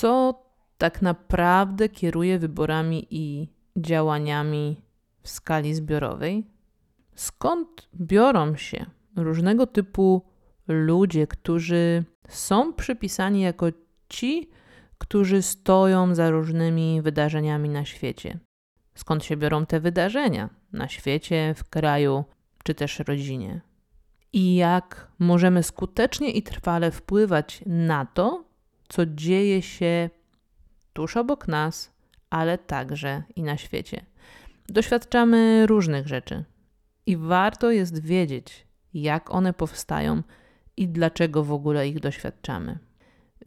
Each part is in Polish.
co tak naprawdę kieruje wyborami i działaniami w skali zbiorowej? Skąd biorą się różnego typu ludzie, którzy są przypisani jako ci, którzy stoją za różnymi wydarzeniami na świecie? Skąd się biorą te wydarzenia na świecie, w kraju czy też rodzinie? I jak możemy skutecznie i trwale wpływać na to, co dzieje się tuż obok nas, ale także i na świecie. Doświadczamy różnych rzeczy i warto jest wiedzieć, jak one powstają i dlaczego w ogóle ich doświadczamy.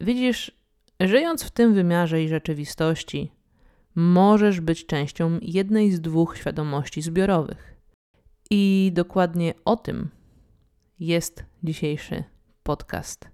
Widzisz, żyjąc w tym wymiarze i rzeczywistości, możesz być częścią jednej z dwóch świadomości zbiorowych. I dokładnie o tym jest dzisiejszy podcast.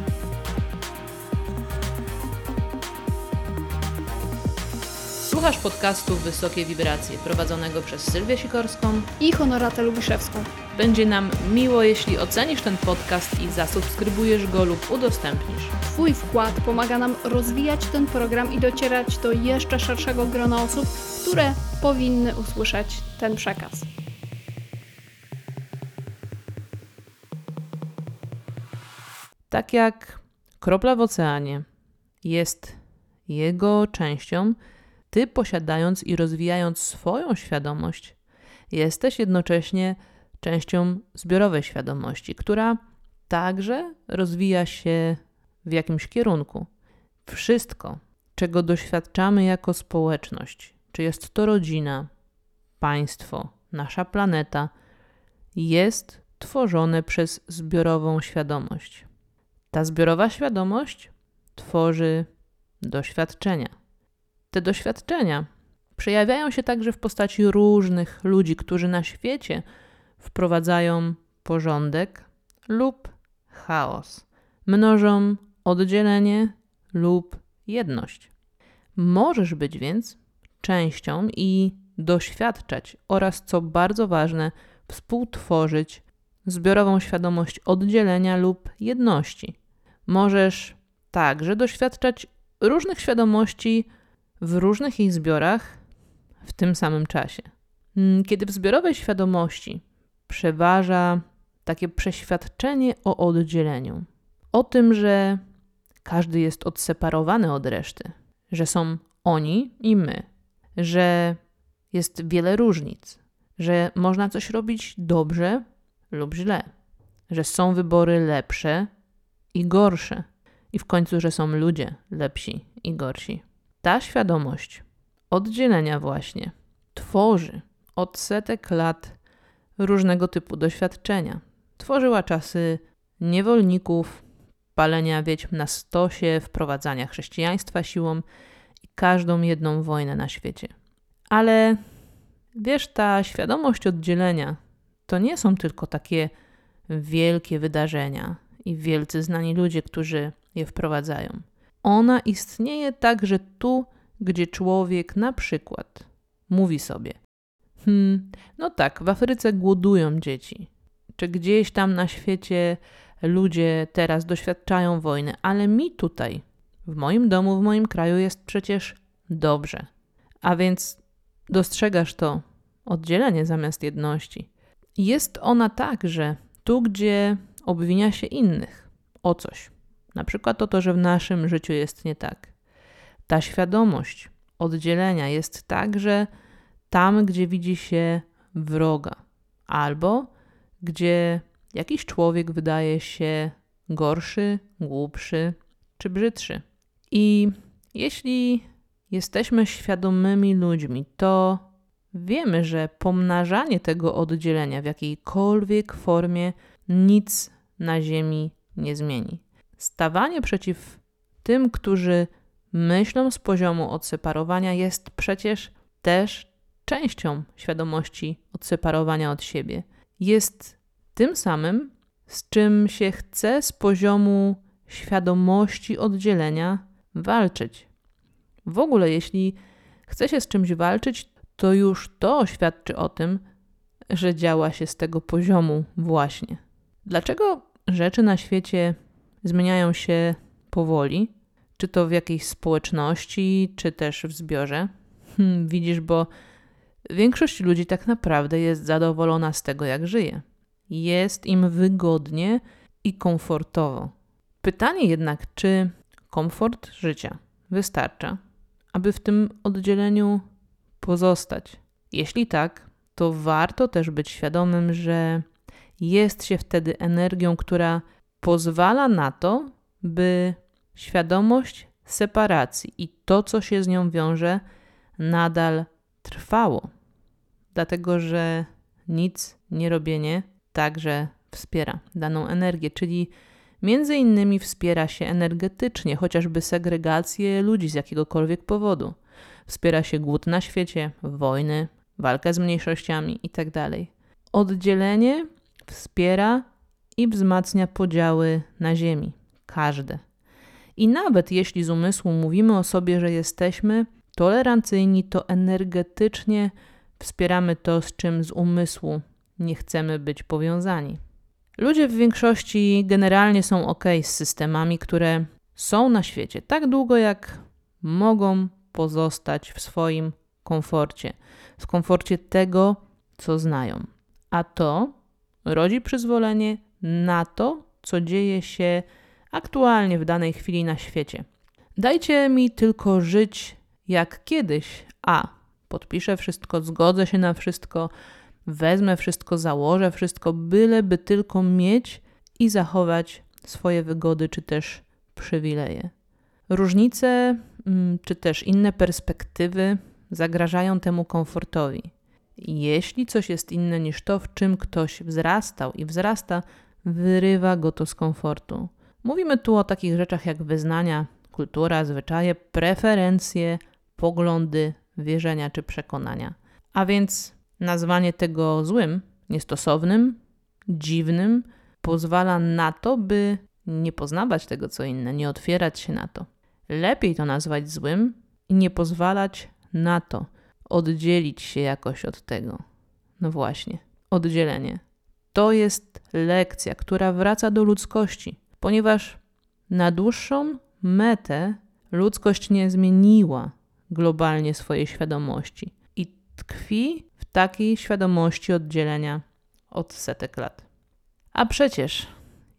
Słuchasz podcastu Wysokie Wibracje, prowadzonego przez Sylwię Sikorską i Honoratę Lubiszewską. Będzie nam miło, jeśli ocenisz ten podcast i zasubskrybujesz go lub udostępnisz. Twój wkład pomaga nam rozwijać ten program i docierać do jeszcze szerszego grona osób, które powinny usłyszeć ten przekaz. Tak jak kropla w oceanie jest jego częścią, ty posiadając i rozwijając swoją świadomość, jesteś jednocześnie częścią zbiorowej świadomości, która także rozwija się w jakimś kierunku. Wszystko, czego doświadczamy jako społeczność, czy jest to rodzina, państwo, nasza planeta, jest tworzone przez zbiorową świadomość. Ta zbiorowa świadomość tworzy doświadczenia. Te doświadczenia przejawiają się także w postaci różnych ludzi, którzy na świecie wprowadzają porządek lub chaos, mnożą oddzielenie lub jedność. Możesz być więc częścią i doświadczać oraz, co bardzo ważne, współtworzyć zbiorową świadomość oddzielenia lub jedności. Możesz także doświadczać różnych świadomości w różnych jej zbiorach w tym samym czasie. Mm, kiedy w zbiorowej świadomości przeważa takie przeświadczenie o oddzieleniu, o tym, że każdy jest odseparowany od reszty, że są oni i my, że jest wiele różnic, że można coś robić dobrze lub źle, że są wybory lepsze i gorsze, i w końcu, że są ludzie lepsi i gorsi. Ta świadomość oddzielenia właśnie tworzy od setek lat różnego typu doświadczenia. Tworzyła czasy niewolników, palenia wiedźm na stosie, wprowadzania chrześcijaństwa siłą i każdą jedną wojnę na świecie. Ale wiesz, ta świadomość oddzielenia to nie są tylko takie wielkie wydarzenia i wielcy znani ludzie, którzy je wprowadzają. Ona istnieje także tu, gdzie człowiek na przykład mówi sobie: Hmm, no tak, w Afryce głodują dzieci, czy gdzieś tam na świecie ludzie teraz doświadczają wojny, ale mi tutaj, w moim domu, w moim kraju jest przecież dobrze. A więc dostrzegasz to oddzielenie zamiast jedności. Jest ona także tu, gdzie obwinia się innych o coś. Na przykład o to, że w naszym życiu jest nie tak. Ta świadomość oddzielenia jest także tam, gdzie widzi się wroga, albo gdzie jakiś człowiek wydaje się gorszy, głupszy czy brzydszy. I jeśli jesteśmy świadomymi ludźmi, to wiemy, że pomnażanie tego oddzielenia w jakiejkolwiek formie nic na Ziemi nie zmieni. Stawanie przeciw tym, którzy myślą z poziomu odseparowania, jest przecież też częścią świadomości odseparowania od siebie. Jest tym samym, z czym się chce z poziomu świadomości oddzielenia walczyć. W ogóle, jeśli chce się z czymś walczyć, to już to świadczy o tym, że działa się z tego poziomu właśnie. Dlaczego rzeczy na świecie zmieniają się powoli? Czy to w jakiejś społeczności, czy też w zbiorze? Hmm, widzisz, bo większość ludzi tak naprawdę jest zadowolona z tego, jak żyje. Jest im wygodnie i komfortowo. Pytanie jednak, czy komfort życia wystarcza, aby w tym oddzieleniu pozostać? Jeśli tak, to warto też być świadomym, że jest się wtedy energią, która pozwala na to, by świadomość separacji i to, co się z nią wiąże, nadal trwało. Dlatego, że nic nie robienie także wspiera daną energię, czyli między innymi wspiera się energetycznie, chociażby segregację ludzi z jakiegokolwiek powodu. Wspiera się głód na świecie, wojny, walkę z mniejszościami itd. Tak Oddzielenie wspiera i wzmacnia podziały na Ziemi. Każde. I nawet jeśli z umysłu mówimy o sobie, że jesteśmy tolerancyjni, to energetycznie wspieramy to, z czym z umysłu nie chcemy być powiązani. Ludzie w większości generalnie są ok z systemami, które są na świecie tak długo, jak mogą pozostać w swoim komforcie, w komforcie tego, co znają. A to rodzi przyzwolenie na to, co dzieje się aktualnie w danej chwili na świecie. Dajcie mi tylko żyć jak kiedyś, a podpiszę wszystko, zgodzę się na wszystko, wezmę wszystko, założę wszystko, byleby tylko mieć i zachować swoje wygody czy też przywileje. Różnice mm, czy też inne perspektywy zagrażają temu komfortowi. Jeśli coś jest inne niż to, w czym ktoś wzrastał i wzrasta, wyrywa go to z komfortu. Mówimy tu o takich rzeczach jak wyznania, kultura, zwyczaje, preferencje, poglądy, wierzenia czy przekonania. A więc nazwanie tego złym, niestosownym, dziwnym pozwala na to, by nie poznawać tego co inne, nie otwierać się na to. Lepiej to nazwać złym i nie pozwalać na to, oddzielić się jakoś od tego. No właśnie, oddzielenie. To jest lekcja, która wraca do ludzkości, ponieważ na dłuższą metę ludzkość nie zmieniła globalnie swojej świadomości i tkwi w takiej świadomości oddzielenia od setek lat. A przecież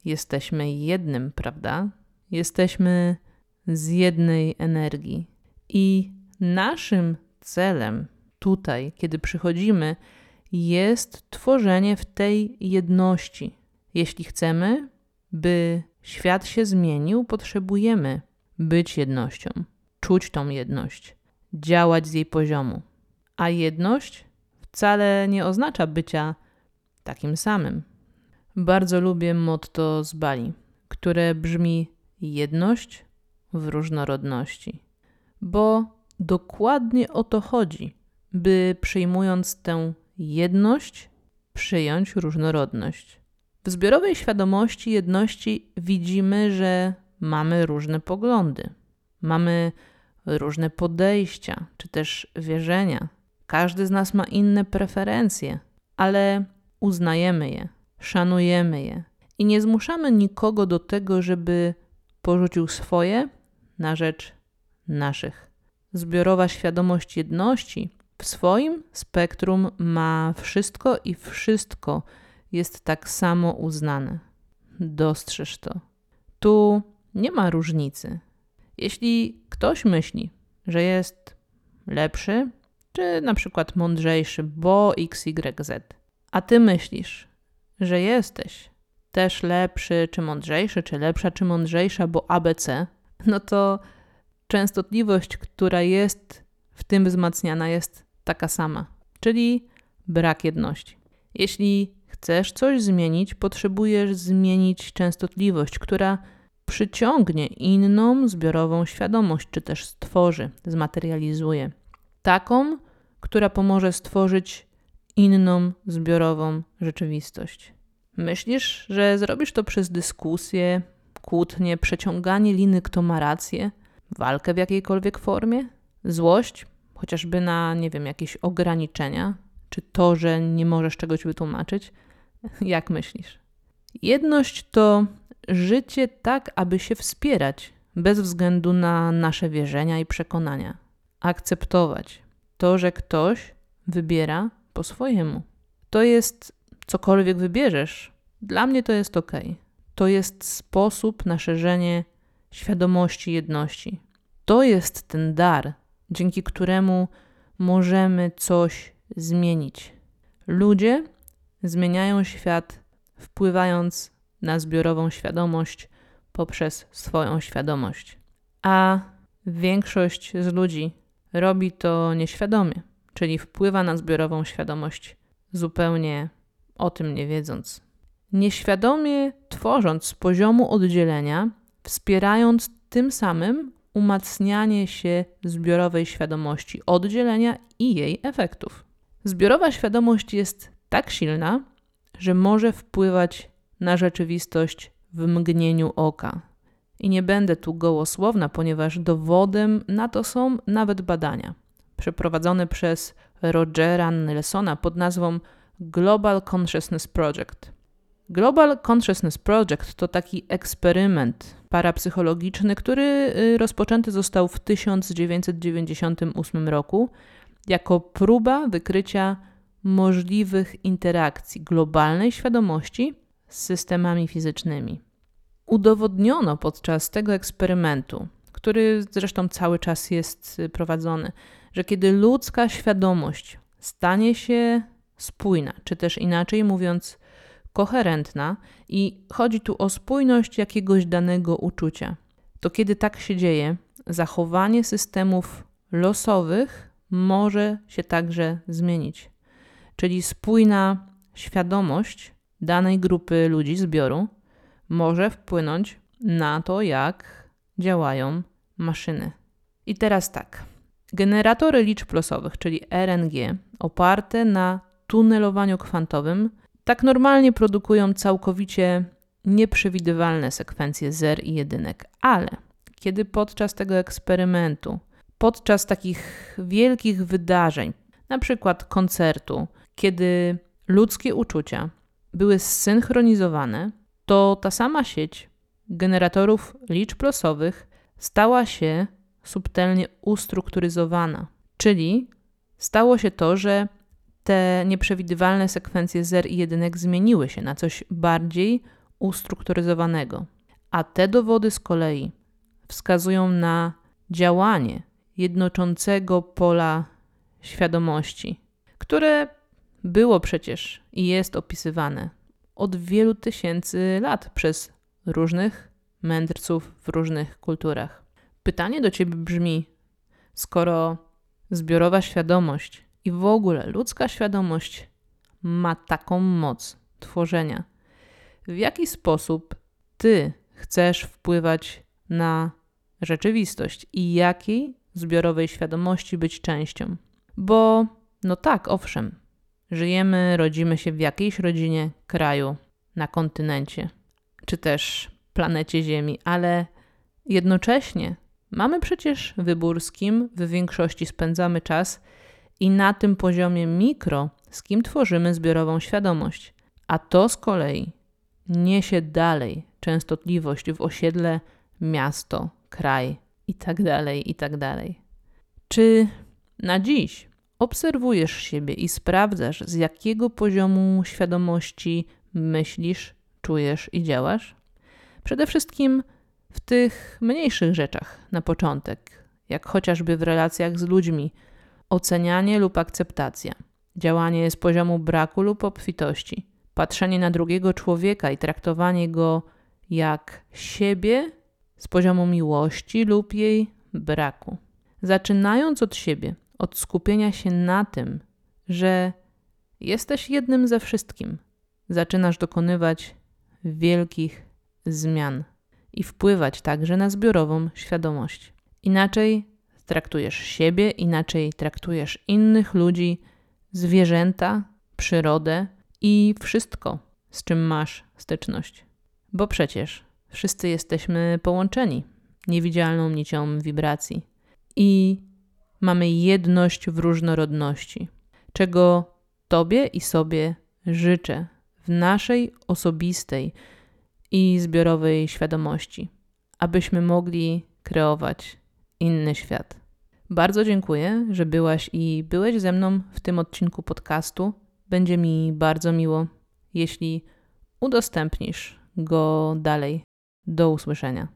jesteśmy jednym, prawda? Jesteśmy z jednej energii i naszym celem tutaj, kiedy przychodzimy, jest tworzenie w tej jedności. Jeśli chcemy, by świat się zmienił, potrzebujemy być jednością, czuć tą jedność, działać z jej poziomu. A jedność wcale nie oznacza bycia takim samym. Bardzo lubię motto z Bali, które brzmi jedność w różnorodności, bo dokładnie o to chodzi, by przyjmując tę jedność, przyjąć różnorodność. W zbiorowej świadomości jedności widzimy, że mamy różne poglądy, mamy różne podejścia czy też wierzenia. Każdy z nas ma inne preferencje, ale uznajemy je, szanujemy je i nie zmuszamy nikogo do tego, żeby porzucił swoje na rzecz naszych. Zbiorowa świadomość jedności w swoim spektrum ma wszystko i wszystko jest tak samo uznane. Dostrzeż to. Tu nie ma różnicy. Jeśli ktoś myśli, że jest lepszy, czy na przykład mądrzejszy, bo XYZ, a ty myślisz, że jesteś też lepszy czy mądrzejszy, czy lepsza czy mądrzejsza, bo ABC, no to częstotliwość, która jest w tym wzmacniana, jest taka sama, czyli brak jedności. Jeśli chcesz coś zmienić, potrzebujesz zmienić częstotliwość, która przyciągnie inną zbiorową świadomość, czy też stworzy, zmaterializuje. Taką, która pomoże stworzyć inną zbiorową rzeczywistość. Myślisz, że zrobisz to przez dyskusję, kłótnie, przeciąganie liny, kto ma rację, walkę w jakiejkolwiek formie? Złość, chociażby na, nie wiem, jakieś ograniczenia, czy to, że nie możesz czegoś wytłumaczyć? Jak myślisz? Jedność to życie tak, aby się wspierać, bez względu na nasze wierzenia i przekonania. Akceptować to, że ktoś wybiera po swojemu. To jest cokolwiek wybierzesz. Dla mnie to jest ok. To jest sposób na szerzenie świadomości jedności. To jest ten dar, dzięki któremu możemy coś zmienić. Ludzie zmieniają świat, wpływając na zbiorową świadomość poprzez swoją świadomość. A większość z ludzi robi to nieświadomie, czyli wpływa na zbiorową świadomość zupełnie o tym nie wiedząc. Nieświadomie tworząc z poziomu oddzielenia, wspierając tym samym umacnianie się zbiorowej świadomości oddzielenia i jej efektów. Zbiorowa świadomość jest tak silna, że może wpływać na rzeczywistość w mgnieniu oka. I nie będę tu gołosłowna, ponieważ dowodem na to są nawet badania przeprowadzone przez Rogera Nelsona pod nazwą Global Consciousness Project. Global Consciousness Project to taki eksperyment parapsychologiczny, który y, rozpoczęty został w 1998 roku jako próba wykrycia możliwych interakcji globalnej świadomości z systemami fizycznymi. Udowodniono podczas tego eksperymentu, który zresztą cały czas jest y, prowadzony, że kiedy ludzka świadomość stanie się spójna, czy też inaczej mówiąc, koherentna, i chodzi tu o spójność jakiegoś danego uczucia, to kiedy tak się dzieje, zachowanie systemów losowych może się także zmienić. Czyli spójna świadomość danej grupy ludzi, zbioru, może wpłynąć na to, jak działają maszyny. I teraz tak. Generatory liczb losowych, czyli RNG, oparte na tunelowaniu kwantowym, tak normalnie produkują całkowicie nieprzewidywalne sekwencje zer i jedynek, ale kiedy podczas tego eksperymentu, podczas takich wielkich wydarzeń, na przykład koncertu, kiedy ludzkie uczucia były zsynchronizowane, to ta sama sieć generatorów liczb losowych stała się subtelnie ustrukturyzowana. Czyli stało się to, że te nieprzewidywalne sekwencje zer i jedynek zmieniły się na coś bardziej ustrukturyzowanego. A te dowody z kolei wskazują na działanie jednoczącego pola świadomości, które było przecież i jest opisywane od wielu tysięcy lat przez różnych mędrców w różnych kulturach. Pytanie do ciebie brzmi: skoro zbiorowa świadomość i w ogóle ludzka świadomość ma taką moc tworzenia, w jaki sposób ty chcesz wpływać na rzeczywistość i jakiej zbiorowej świadomości być częścią? Bo, no tak, owszem, żyjemy, rodzimy się w jakiejś rodzinie, kraju, na kontynencie, czy też planecie Ziemi, ale jednocześnie mamy przecież wybór, z kim w większości spędzamy czas i na tym poziomie mikro, z kim tworzymy zbiorową świadomość. A to z kolei niesie dalej częstotliwość w osiedle, miasto, kraj itd., tak itd. Tak Czy na dziś obserwujesz siebie i sprawdzasz, z jakiego poziomu świadomości myślisz, czujesz i działasz? Przede wszystkim w tych mniejszych rzeczach na początek, jak chociażby w relacjach z ludźmi, ocenianie lub akceptacja, działanie z poziomu braku lub obfitości, patrzenie na drugiego człowieka i traktowanie go jak siebie z poziomu miłości lub jej braku. Zaczynając od siebie, od skupienia się na tym, że jesteś jednym ze wszystkim, zaczynasz dokonywać wielkich zmian i wpływać także na zbiorową świadomość. Inaczej traktujesz siebie, inaczej traktujesz innych ludzi, zwierzęta, przyrodę i wszystko, z czym masz styczność. Bo przecież wszyscy jesteśmy połączeni niewidzialną nicią wibracji i mamy jedność w różnorodności, czego Tobie i sobie życzę w naszej osobistej i zbiorowej świadomości, abyśmy mogli kreować inny świat. Bardzo dziękuję, że byłaś i byłeś ze mną w tym odcinku podcastu. Będzie mi bardzo miło, jeśli udostępnisz go dalej. Do usłyszenia.